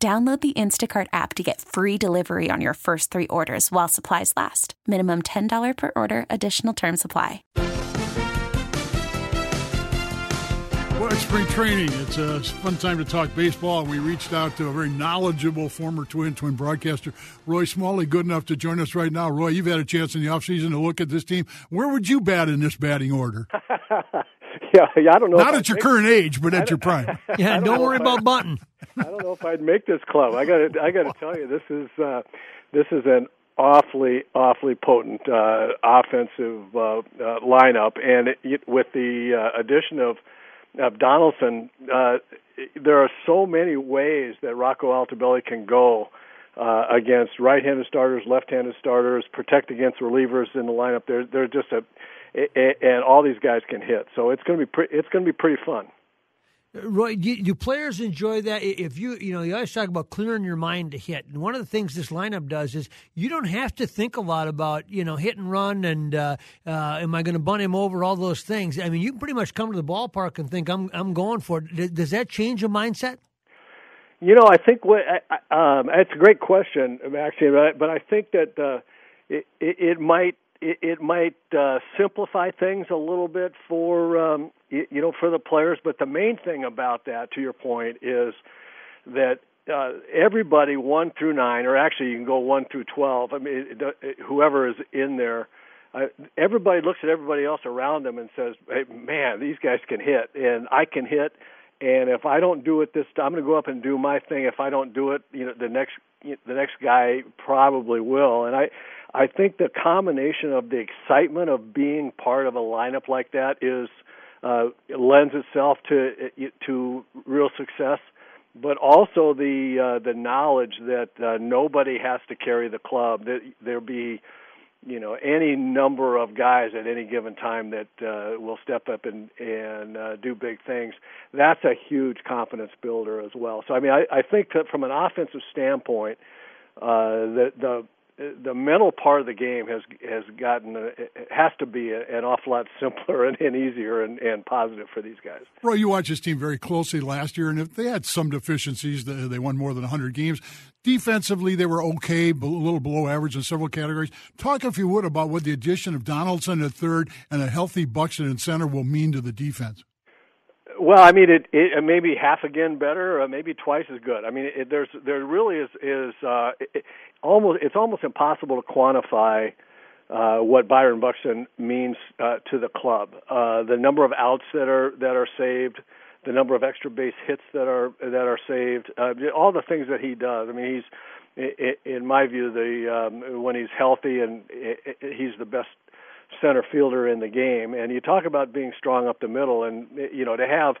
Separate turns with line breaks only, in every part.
Download the Instacart app to get free delivery on your first three orders while supplies last. Minimum $10 per order, additional term supply.
Well, it's spring training. It's uh, a fun time to talk baseball. We reached out to a very knowledgeable former twin, twin broadcaster, Roy Smalley, good enough to join us right now. Roy, you've had a chance in the offseason to look at this team. Where would you bat in this batting order?
yeah, yeah, I don't know.
Not at your make, current age, but at your prime.
yeah, don't, don't worry about Button.
I don't know if I'd make this club. I got to, I got to tell you, this is uh, this is an awfully, awfully potent uh, offensive uh, uh, lineup, and it, it, with the uh, addition of of Donaldson, uh, there are so many ways that Rocco Baldelli can go. Uh, against right-handed starters, left-handed starters, protect against relievers in the lineup. They're they're just a and all these guys can hit. So it's going to be pre- it's going to be pretty fun.
Roy, do, do, players enjoy that? If you, you know, you always talk about clearing your mind to hit. And one of the things this lineup does is you don't have to think a lot about, you know, hit and run and uh, uh, am I going to bunt him over, all those things. I mean, you can pretty much come to the ballpark and think, I'm, I'm going for it. Does that change your mindset?
You know, I think what um, it's a great question, actually, but I, but I think that uh, it, it, it might it, it might uh, simplify things a little bit for um, you, you know for the players. But the main thing about that, to your point, is that uh, everybody one through nine, or actually you can go one through twelve. I mean, it, it, whoever is in there, uh, everybody looks at everybody else around them and says, "Hey, man, these guys can hit, and I can hit." And if I don't do it this I'm going to go up and do my thing. If I don't do it, you know, the next the next guy probably will. And I I think the combination of the excitement of being part of a lineup like that is uh, lends itself to to real success, but also the uh, the knowledge that uh, nobody has to carry the club. That there'll be you know any number of guys at any given time that uh, will step up and and uh, do big things. That's a huge confidence builder as well. So I mean I, I think that from an offensive standpoint, uh, the the the mental part of the game has has gotten a, has to be a, an awful lot simpler and, and easier and, and positive for these guys.
Roy, you watched this team very closely last year, and if they had some deficiencies, they won more than 100 games. Defensively, they were okay, a little below average in several categories. Talk, if you would, about what the addition of Donaldson at third and a healthy Buxton in center will mean to the defense.
Well, I mean, it, it maybe half again better, or maybe twice as good. I mean, it, there's there really is is uh, it, almost it's almost impossible to quantify uh, what Byron Buxton means uh, to the club. Uh, the number of outs that are that are saved, the number of extra base hits that are that are saved, uh, all the things that he does. I mean, he's in my view the um, when he's healthy and he's the best center fielder in the game. And you talk about being strong up the middle, and you know to have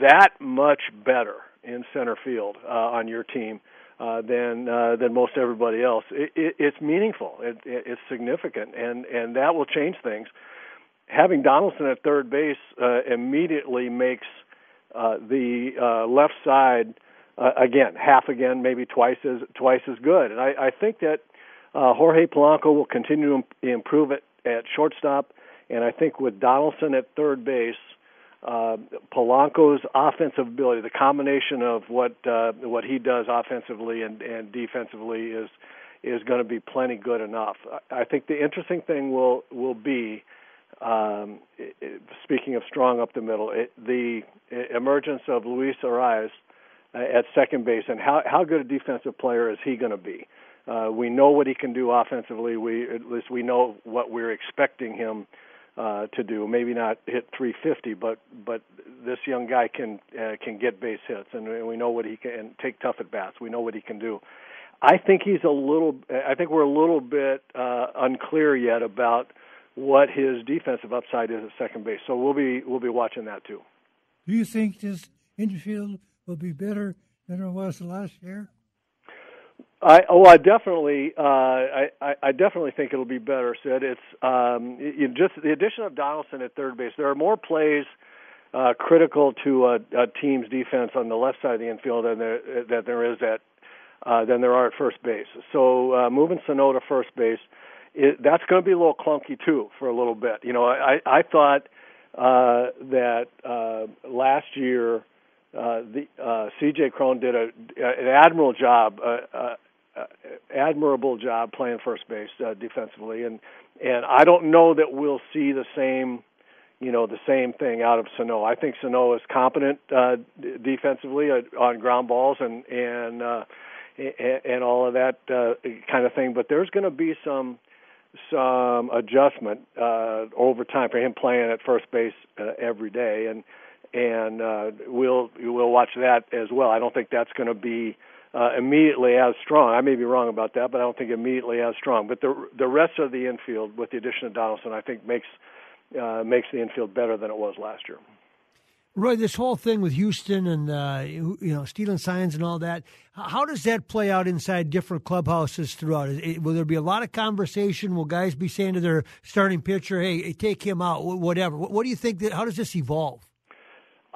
that much better in center field uh, on your team uh, than uh, than most everybody else. It, it, it's meaningful. It, it, it's significant, and and that will change things. Having Donaldson at third base uh, immediately makes uh, the uh, left side uh, again half again, maybe twice as twice as good. And I, I think that uh, Jorge Polanco will continue to improve it at shortstop, and I think with Donaldson at third base, uh, Polanco's offensive ability, the combination of what uh, what he does offensively and, and defensively is is going to be plenty good enough. I think the interesting thing will will be, um, speaking of strong up the middle, it, the emergence of Luis Arraez uh, at second base and how how good a defensive player is he going to be? Uh, we know what he can do offensively. We at least we know what we're expecting him uh, to do. Maybe not hit 350, but but this young guy can uh, can get base hits, and we know what he can and take tough at bats. We know what he can do. I think he's a little. I think we're a little bit uh, unclear yet about what his defensive upside is at second base. So we'll be we'll be watching that too.
Do you think this infield will be better than it was last year?
I oh I definitely uh, I, I definitely think it'll be better. Sid, it's um, you just the addition of Donaldson at third base. There are more plays uh, critical to a, a team's defense on the left side of the infield than there that there is at uh, than there are at first base. So uh, moving Sano to first base, it, that's going to be a little clunky too for a little bit. You know, I I thought uh, that uh, last year. Uh, the uh, C.J. Cron did a, an admirable job, uh, uh, admirable job playing first base uh, defensively, and and I don't know that we'll see the same, you know, the same thing out of Sano. I think Sano is competent uh, defensively uh, on ground balls and and uh, and, and all of that uh, kind of thing, but there's going to be some some adjustment uh, over time for him playing at first base uh, every day, and and uh, we'll we'll watch that as well. I don't think that's going to be uh, immediately as strong. I may be wrong about that, but I don't think immediately as strong. But the the rest of the infield, with the addition of Donaldson, I think makes uh, makes the infield better than it was last year.
Roy, this whole thing with Houston and uh, you know stealing signs and all that, how does that play out inside different clubhouses throughout? Will there be a lot of conversation? Will guys be saying to their starting pitcher, "Hey, take him out," whatever? What, what do you think? That how does this evolve?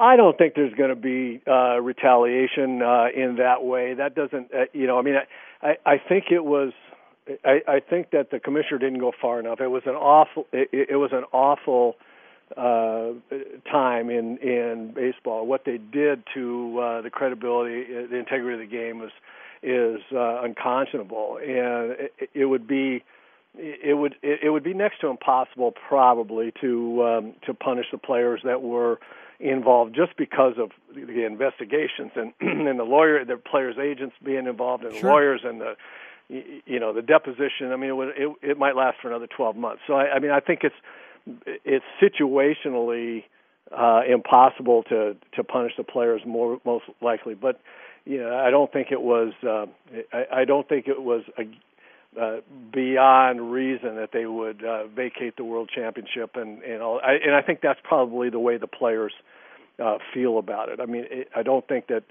I don't think there's going to be uh, retaliation uh, in that way. That doesn't, uh, you know, I mean, I, I I think it was, I, I think that the commissioner didn't go far enough. It was an awful, it, it was an awful uh, time in in baseball. What they did to uh, the credibility, the integrity of the game was is uh, unconscionable, and it, it would be it would it would be next to impossible probably to um, to punish the players that were involved just because of the investigations and and the lawyer, the players' agents being involved, and the sure. lawyers and the you know the deposition. I mean, it, would, it it might last for another 12 months. So I, I mean, I think it's it's situationally uh, impossible to to punish the players more most likely, but you know, I don't think it was. Uh, I, I don't think it was a uh, beyond reason that they would uh, vacate the world championship and and all. I, and I think that's probably the way the players uh, feel about it. I mean, it, I don't think that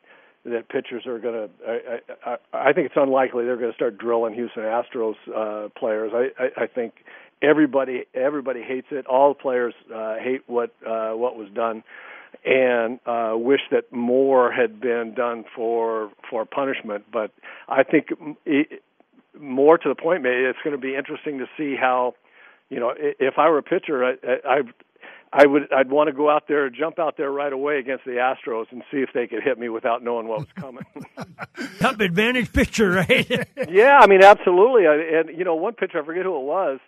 that pitchers are going to. I, I, think it's unlikely they're going to start drilling Houston Astros uh, players. I, I, I think everybody everybody hates it. All the players uh, hate what uh, what was done, and uh, wish that more had been done for for punishment. But I think it, more to the point, maybe it's going to be interesting to see how, you know, if I were a pitcher, I, I, I would I'd want to go out there, jump out there right away against the Astros, and see if they could hit me without knowing what was coming.
Top advantage pitcher, right?
yeah, I mean, absolutely. And you know, one pitcher, I forget who it was,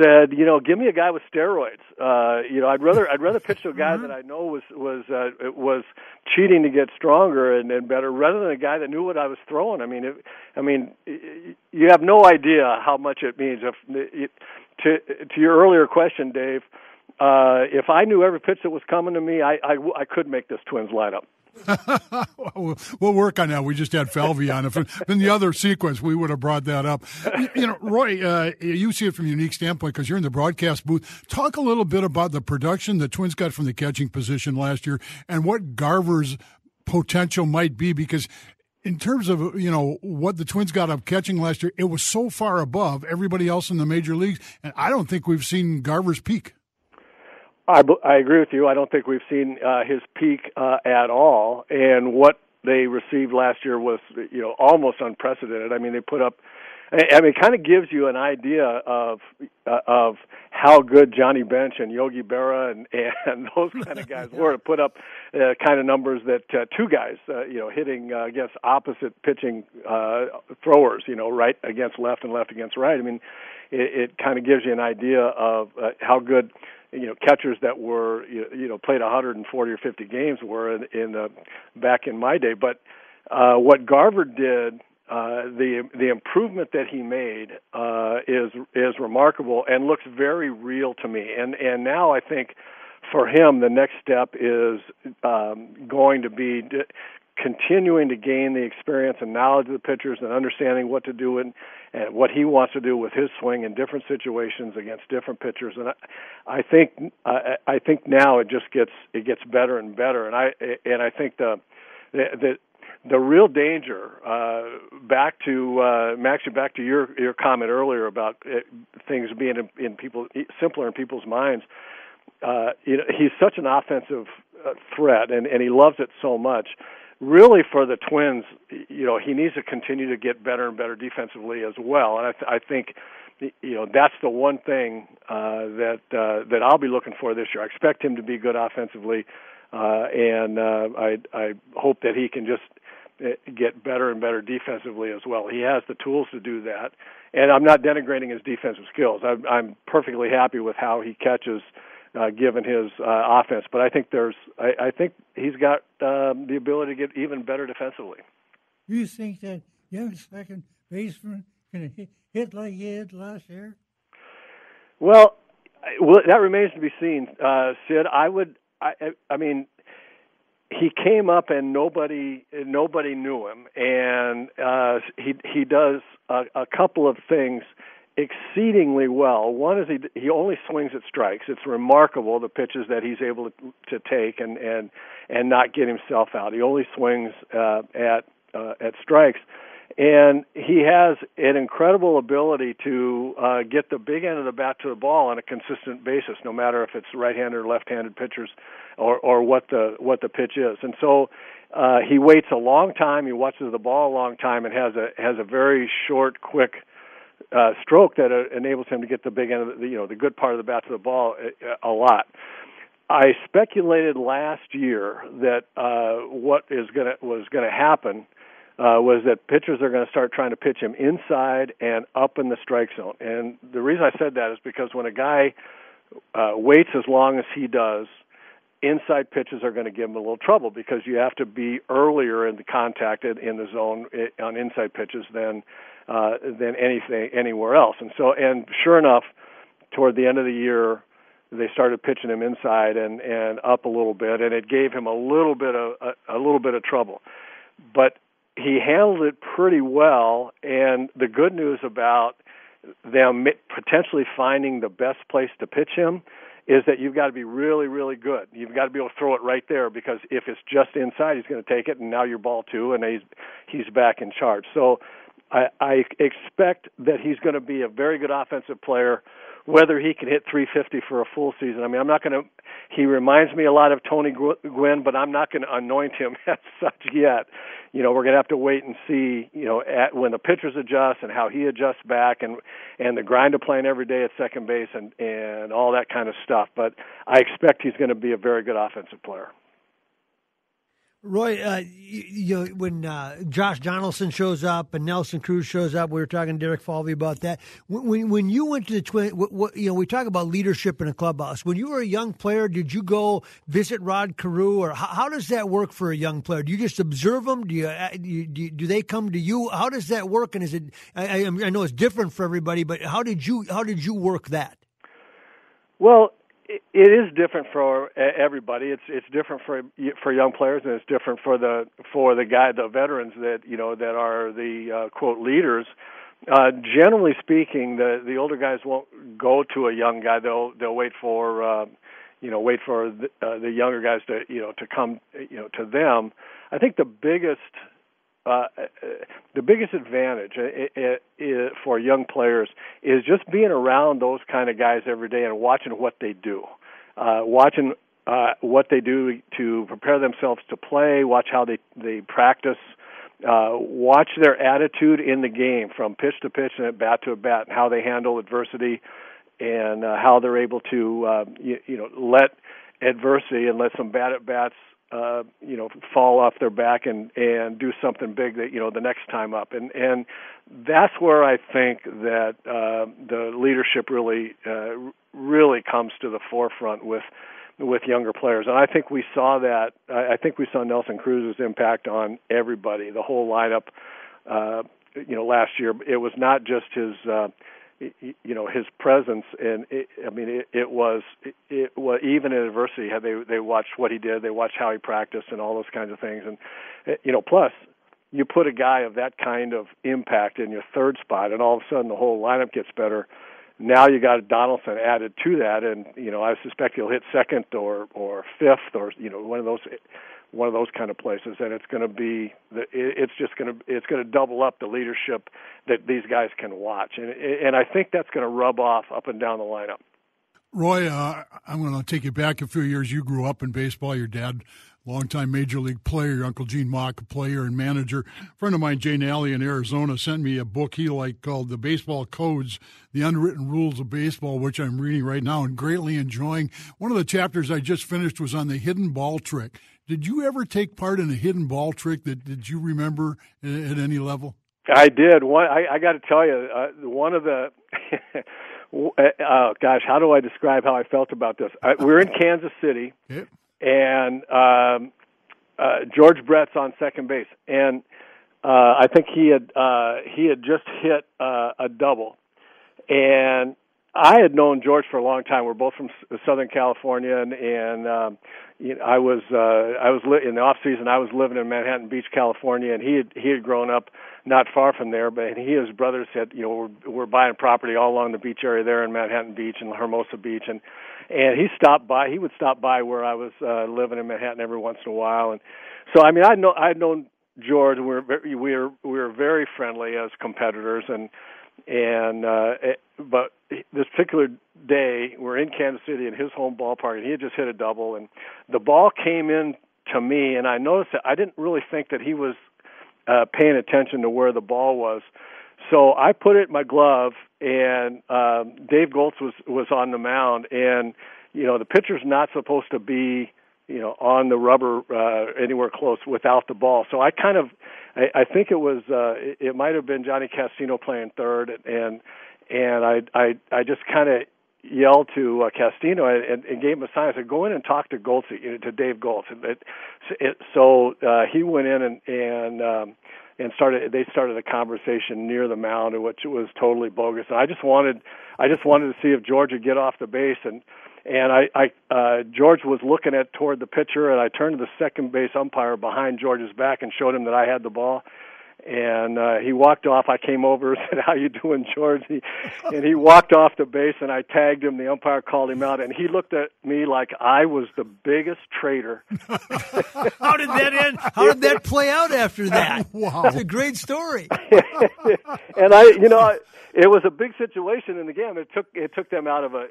said, you know, give me a guy with steroids. Uh, you know, I'd rather I'd rather pitch to a guy mm-hmm. that I know was was uh, was cheating to get stronger and, and better, rather than a guy that knew what I was throwing. I mean, it, I mean, you have no idea how much it means. If it, to to your earlier question, Dave, uh, if I knew every pitch that was coming to me, I I, I could make this Twins lineup.
we'll work on that. We just had Falvey on. If in the other sequence, we would have brought that up. You know, Roy, uh, you see it from a unique standpoint because you're in the broadcast booth. Talk a little bit about the production the Twins got from the catching position last year and what Garver's potential might be because in terms of you know what the Twins got up catching last year, it was so far above everybody else in the major leagues, and I don't think we've seen Garver's peak.
I, I agree with you. I don't think we've seen uh, his peak uh, at all. And what they received last year was, you know, almost unprecedented. I mean, they put up. I mean, it kind of gives you an idea of uh, of how good Johnny Bench and Yogi Berra and and those kind of guys were to put up uh, kind of numbers that uh, two guys, uh, you know, hitting uh, against opposite pitching uh, throwers, you know, right against left and left against right. I mean, it, it kind of gives you an idea of uh, how good you know catchers that were you know played 140 or 50 games were in, in uh, back in my day. But uh, what Garver did, uh, the the improvement that he made uh, is is remarkable and looks very real to me. And and now I think for him the next step is um, going to be continuing to gain the experience and knowledge of the pitchers and understanding what to do and, and what he wants to do with his swing in different situations against different pitchers and I, I think I, I think now it just gets it gets better and better and I and I think the the the real danger uh, back to uh, actually back to your your comment earlier about it, things being in, in people simpler in people's minds. Uh, you know, he's such an offensive uh, threat, and and he loves it so much. Really, for the Twins, you know, he needs to continue to get better and better defensively as well. And I, th- I think, you know, that's the one thing uh, that uh, that I'll be looking for this year. I expect him to be good offensively, uh, and uh, I I hope that he can just uh, get better and better defensively as well. He has the tools to do that, and I'm not denigrating his defensive skills. I'm, I'm perfectly happy with how he catches given his uh, offense. But I think there's, I, I think he's got um, the ability to get even better defensively.
Do you think that young second baseman can hit like he did last year?
Well, well, that remains to be seen, uh, Sid. I would, I, I mean, he came up and nobody nobody knew him, and uh, he he does a, a couple of things exceedingly well. One is he he only swings at strikes. It's remarkable the pitches that he's able to, to take and and and not get himself out. He only swings uh, at uh, at strikes, and he has an incredible ability to uh, get the big end of the bat to the ball on a consistent basis, no matter if it's right-handed or left-handed pitchers, or or what the what the pitch is. And so uh, he waits a long time. He watches the ball a long time and has a has a very short, quick uh, stroke that uh, enables him to get the big end of the you know the good part of the bat to the ball a, uh, a lot. I speculated last year that uh, what is gonna was going to happen uh, was that pitchers are going to start trying to pitch him inside and up in the strike zone. And the reason I said that is because when a guy uh, waits as long as he does, inside pitches are going to give him a little trouble because you have to be earlier in the contact in the zone eh, on inside pitches than uh, than anything anywhere else. And so, and sure enough, toward the end of the year, they started pitching him inside and and up a little bit, and it gave him a little bit of a, a little bit of trouble. But he handled it pretty well. And the good news about them potentially finding the best place to pitch him is that you've got to be really, really good. You've got to be able to throw it right there because if it's just inside, he's going to take it, and now you're ball two, and he's he's back in charge. So I, I expect that he's going to be a very good offensive player. Whether he can hit 350 for a full season, I mean, I'm not going to. He reminds me a lot of Tony Gwynn, but I'm not going to anoint him as such yet. You know, we're going to have to wait and see. You know, at, when the pitchers adjust and how he adjusts back, and and the grind of playing every day at second base and and all that kind of stuff. But I expect he's going to be a very good offensive player.
Roy, uh, you, you, when uh, Josh Donaldson shows up and Nelson Cruz shows up, we were talking to Derek Falvey about that. When, when you went to the Twin, what, what, you know, we talk about leadership in a clubhouse. When you were a young player, did you go visit Rod Carew, or how, how does that work for a young player? Do you just observe them? Do you, uh, do, do, do they come to you? How does that work? And is it? I, I know it's different for everybody, but how did you how did you work that?
Well, it is different for everybody. It's it's different for for young players, and it's different for the for the guy the veterans that you know that are the uh, quote leaders. Uh, generally speaking, the the older guys won't go to a young guy. They'll they'll wait for uh, you know wait for the, uh, the younger guys to you know to come you know to them. I think the biggest uh, the biggest advantage uh, for young players is just being around those kind of guys every day and watching what they do, uh, watching uh, what they do to prepare themselves to play, watch how they they practice, uh, watch their attitude in the game from pitch to pitch and at bat to bat, and how they handle adversity, and uh, how they're able to uh, you, you know let adversity and let some bad at bats uh, you know fall off their back and and do something big that you know the next time up. And and that's where I think that uh, the leadership really uh, really comes to the forefront with with younger players. And I think we saw that I, think we saw Nelson Cruz's impact on everybody the whole lineup uh, you know last year. It was not just his uh, you know his presence and it, I mean it, it was it, it was even in adversity they they watched what he did they watched how he practiced and all those kinds of things. And eh, you know plus you put a guy of that kind of impact in your third spot and all of a sudden the whole lineup gets better. Now you got Donaldson added to that and you know I suspect he'll hit second or or fifth or you know one of those one of those kind of places, and it's going to be it's just going to it's going to double up the leadership that these guys can watch, and and I think that's going to rub off up and down the lineup.
Roy, uh, I'm going to take you back a few years. You grew up in baseball. Your dad longtime major league player, uncle Gene Mauch, player and manager. A friend of mine, Jane Nally in Arizona, sent me a book he liked called The Baseball Codes, The Unwritten Rules of Baseball, which I'm reading right now and greatly enjoying. One of the chapters I just finished was on the hidden ball trick. Did you ever take part in a hidden ball trick that did you remember at, any level?
I did. One, I, I got to tell you, uh, one of the, oh gosh, how do I describe how I felt about this? I, we're in Kansas City, yep and um, uh, George Brett's on second base, and uh, I think he had uh, he had just hit uh, a double, and I had known George for a long time. We're both from Southern California, and, and um, you know, I was uh, I was li- in the off season. I was living in Manhattan Beach, California, and he had he had grown up not far from there. But he and his brothers had you know were, were buying property all along the beach area there in Manhattan Beach and Hermosa Beach, and and he stopped by. He would stop by where I was uh, living in Manhattan every once in a while, and so I mean I know I'd known George. We were very, we were we were very friendly as competitors, and and uh, it, but this particular day we're in Kansas City in his home ballpark, and he had just hit a double, and the ball came in to me, and I noticed that I didn't really think that he was uh, paying attention to where the ball was. So I put it in my glove, and um, Dave Goltz was was on the mound, and you know the pitcher's not supposed to be you know on the rubber uh, anywhere close without the ball. So I kind of I, I think it was uh, it, it might have been Johnny Castino playing third, and and I I I just kind of yelled to uh, Castino and, and gave him a sign. I said, "Go in and talk to Goltz, to Dave Goltz." And it, it, so uh, he went in and and um, and started they started a conversation near the mound which was totally bogus and i just wanted i just wanted to see if george would get off the base and and i i uh george was looking at toward the pitcher and i turned to the second base umpire behind george's back and showed him that i had the ball and uh, he walked off. I came over and said, "How you doing, George?" He, and he walked off the base, and I tagged him. The umpire called him out, and he looked at me like I was the biggest traitor.
How did that end? How did that play out after that? Wow, that's a great story.
and I, you know, it was a big situation in the game. It took it took them out of a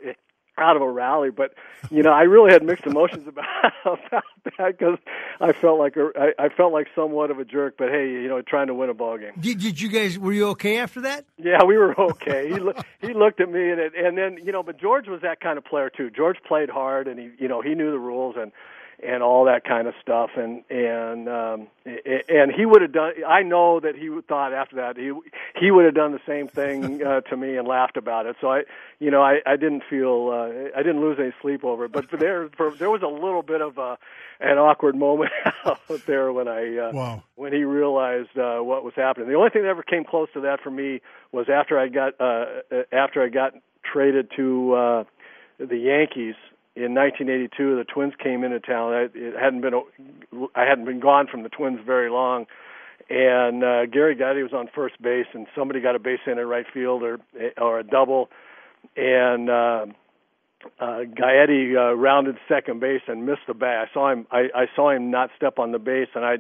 out of a rally. But you know, I really had mixed emotions about, about that because I felt like a, I, I felt like somewhat of a jerk. But hey, you know, trying to win a ball game.
Did, did you guys were you okay after that?
Yeah, we were okay. he lo- he looked at me and it, and then you know, but George was that kind of player too. George played hard and he you know he knew the rules and and all that kind of stuff. And and um and he would have done I know that he thought after that he he would have done the same thing uh, to me and laughed about it. So I you know I I didn't feel uh, I didn't lose any sleep over it. But for there for, there was a little bit of a an awkward moment out there when I uh,
wow.
when he realized uh, what was happening. The only thing that ever came close to that for me was after I got uh after I got traded to uh the Yankees in 1982, the Twins came into town. I, it hadn't been I hadn't been gone from the Twins very long, and uh, Gary Gaetti was on first base, and somebody got a base hit in right field or or a double, and uh, uh, Gaetti uh, rounded second base and missed the bat. I saw him. I, I saw him not step on the base, and I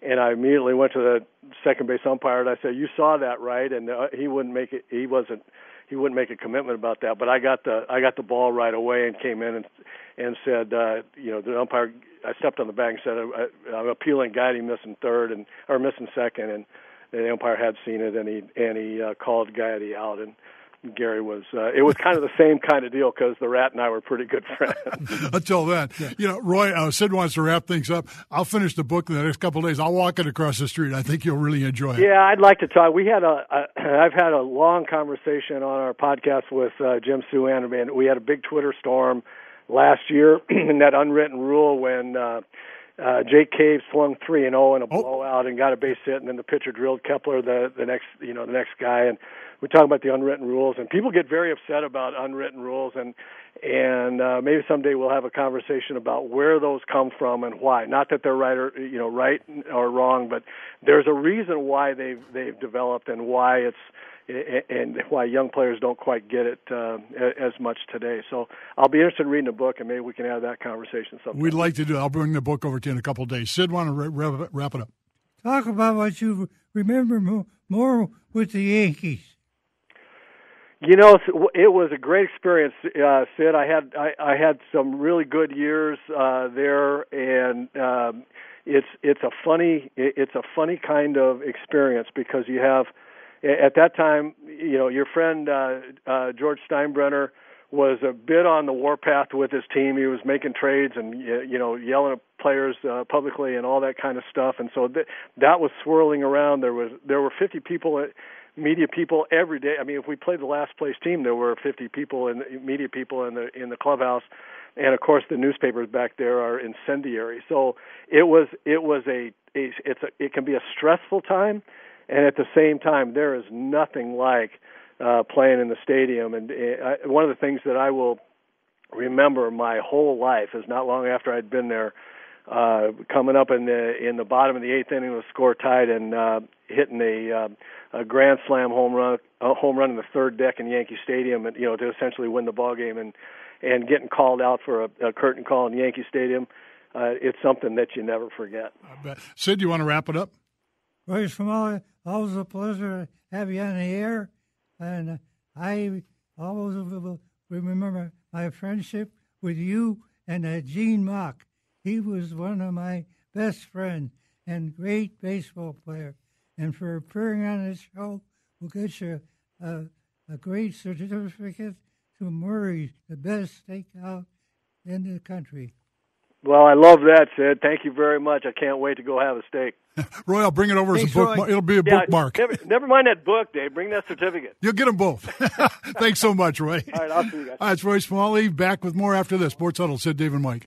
and I immediately went to the second base umpire and I said, "You saw that, right?" And uh, he wouldn't make it. He wasn't he wouldn't make a commitment about that. But I got the I got the ball right away and came in and and said, uh, you know, the umpire. I stepped on the bag and said, I, I'm appealing Gaetti missing third and or missing second, and the umpire had seen it and he and he uh, called Gaetti out and Gary was. Uh, it was kind of the same kind of deal because the Rat and I were pretty good friends.
Until then, yeah. you know, Roy, uh, Sid wants to wrap things up. I'll finish the book in the next couple of days. I'll walk it across the street. I think you'll really enjoy it.
Yeah, I'd like to talk. We had a. a I've had a long conversation on our podcast with uh, Jim Souhan, and we had a big Twitter storm last year in that unwritten rule when. Uh, uh, Jake Cave swung three and zero oh in a oh. blowout and got a base hit, and then the pitcher drilled Kepler, the the next you know the next guy, and we talk about the unwritten rules, and people get very upset about unwritten rules, and and uh, maybe someday we'll have a conversation about where those come from and why. Not that they're right or you know right or wrong, but there's a reason why they've they've developed and why it's and why young players don't quite get it uh, as much today. So I'll be interested in reading the book, and maybe we can have that conversation sometime.
We'd like to do. I'll bring the book over to you in a couple of days. Sid, want to wrap, wrap it up?
Talk about what you remember more with the Yankees.
You know, it was a great experience, uh, Sid. I had I, I had some really good years uh, there, and um, it's it's a funny it's a funny kind of experience because you have at that time, you know, your friend uh, uh, George Steinbrenner was a bit on the warpath with his team. He was making trades and you know yelling at players uh, publicly and all that kind of stuff. And so th- that was swirling around. There was there were 50 people, media people every day. I mean, if we played the last place team, there were 50 people and media people in the in the clubhouse. And of course, the newspapers back there are incendiary. So it was it was a, a it's a it can be a stressful time, and at the same time, there is nothing like uh, playing in the stadium. And uh, one of the things that I will remember my whole life is not long after I'd been there, uh, coming up in the in the bottom of the eighth inning with the score tied and uh, hitting a uh, a grand slam home run a home run in the third deck in Yankee Stadium, and you know to essentially win the ball game and and getting called out for a, a curtain call in Yankee Stadium. Uh, it's something that you never forget.
I bet. Sid, do you want to wrap it up?
Royce from all, always a pleasure to have you on the air. And I always remember my friendship with you and uh, Gene Mauch. He was one of my best friends and great baseball player. And for appearing on this show, we'll get you a, a great certificate to Murray's, the best steakhouse in the country.
Well, I love that, Sid. Thank you very much. I can't wait to go have a steak.
Roy, I'll bring it over Thanks, as a bookmark. It'll be a yeah, bookmark.
Never, never, mind that book, Dave. Bring that certificate.
You'll get them both. Thanks so much, Roy.
All right, I'll see you guys.
All right, it's Roy Smalley. Back with more after this. Sports Huddle, Sid, Dave, and Mike.